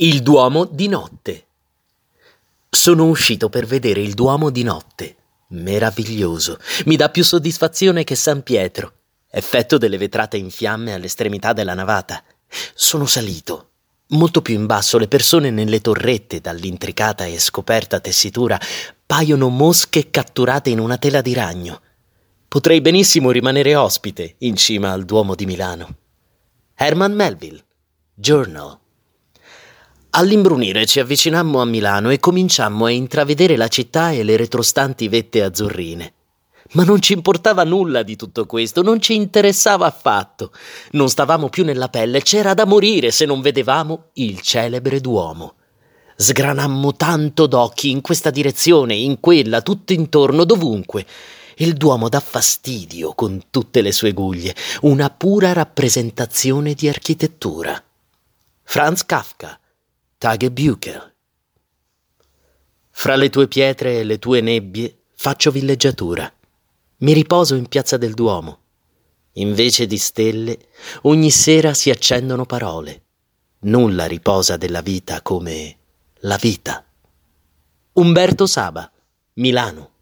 Il Duomo di notte. Sono uscito per vedere il Duomo di notte. Meraviglioso. Mi dà più soddisfazione che San Pietro. Effetto delle vetrate in fiamme all'estremità della navata. Sono salito. Molto più in basso le persone nelle torrette, dall'intricata e scoperta tessitura, paiono mosche catturate in una tela di ragno. Potrei benissimo rimanere ospite in cima al Duomo di Milano. Herman Melville. Journal. All'imbrunire ci avvicinammo a Milano e cominciammo a intravedere la città e le retrostanti vette azzurrine. Ma non ci importava nulla di tutto questo, non ci interessava affatto. Non stavamo più nella pelle, c'era da morire se non vedevamo il celebre Duomo. Sgranammo tanto d'occhi in questa direzione, in quella, tutto intorno, dovunque. Il Duomo dà fastidio con tutte le sue guglie, una pura rappresentazione di architettura. Franz Kafka Tagebücher. Fra le tue pietre e le tue nebbie faccio villeggiatura. Mi riposo in piazza del Duomo. Invece di stelle, ogni sera si accendono parole. Nulla riposa della vita come la vita. Umberto Saba, Milano.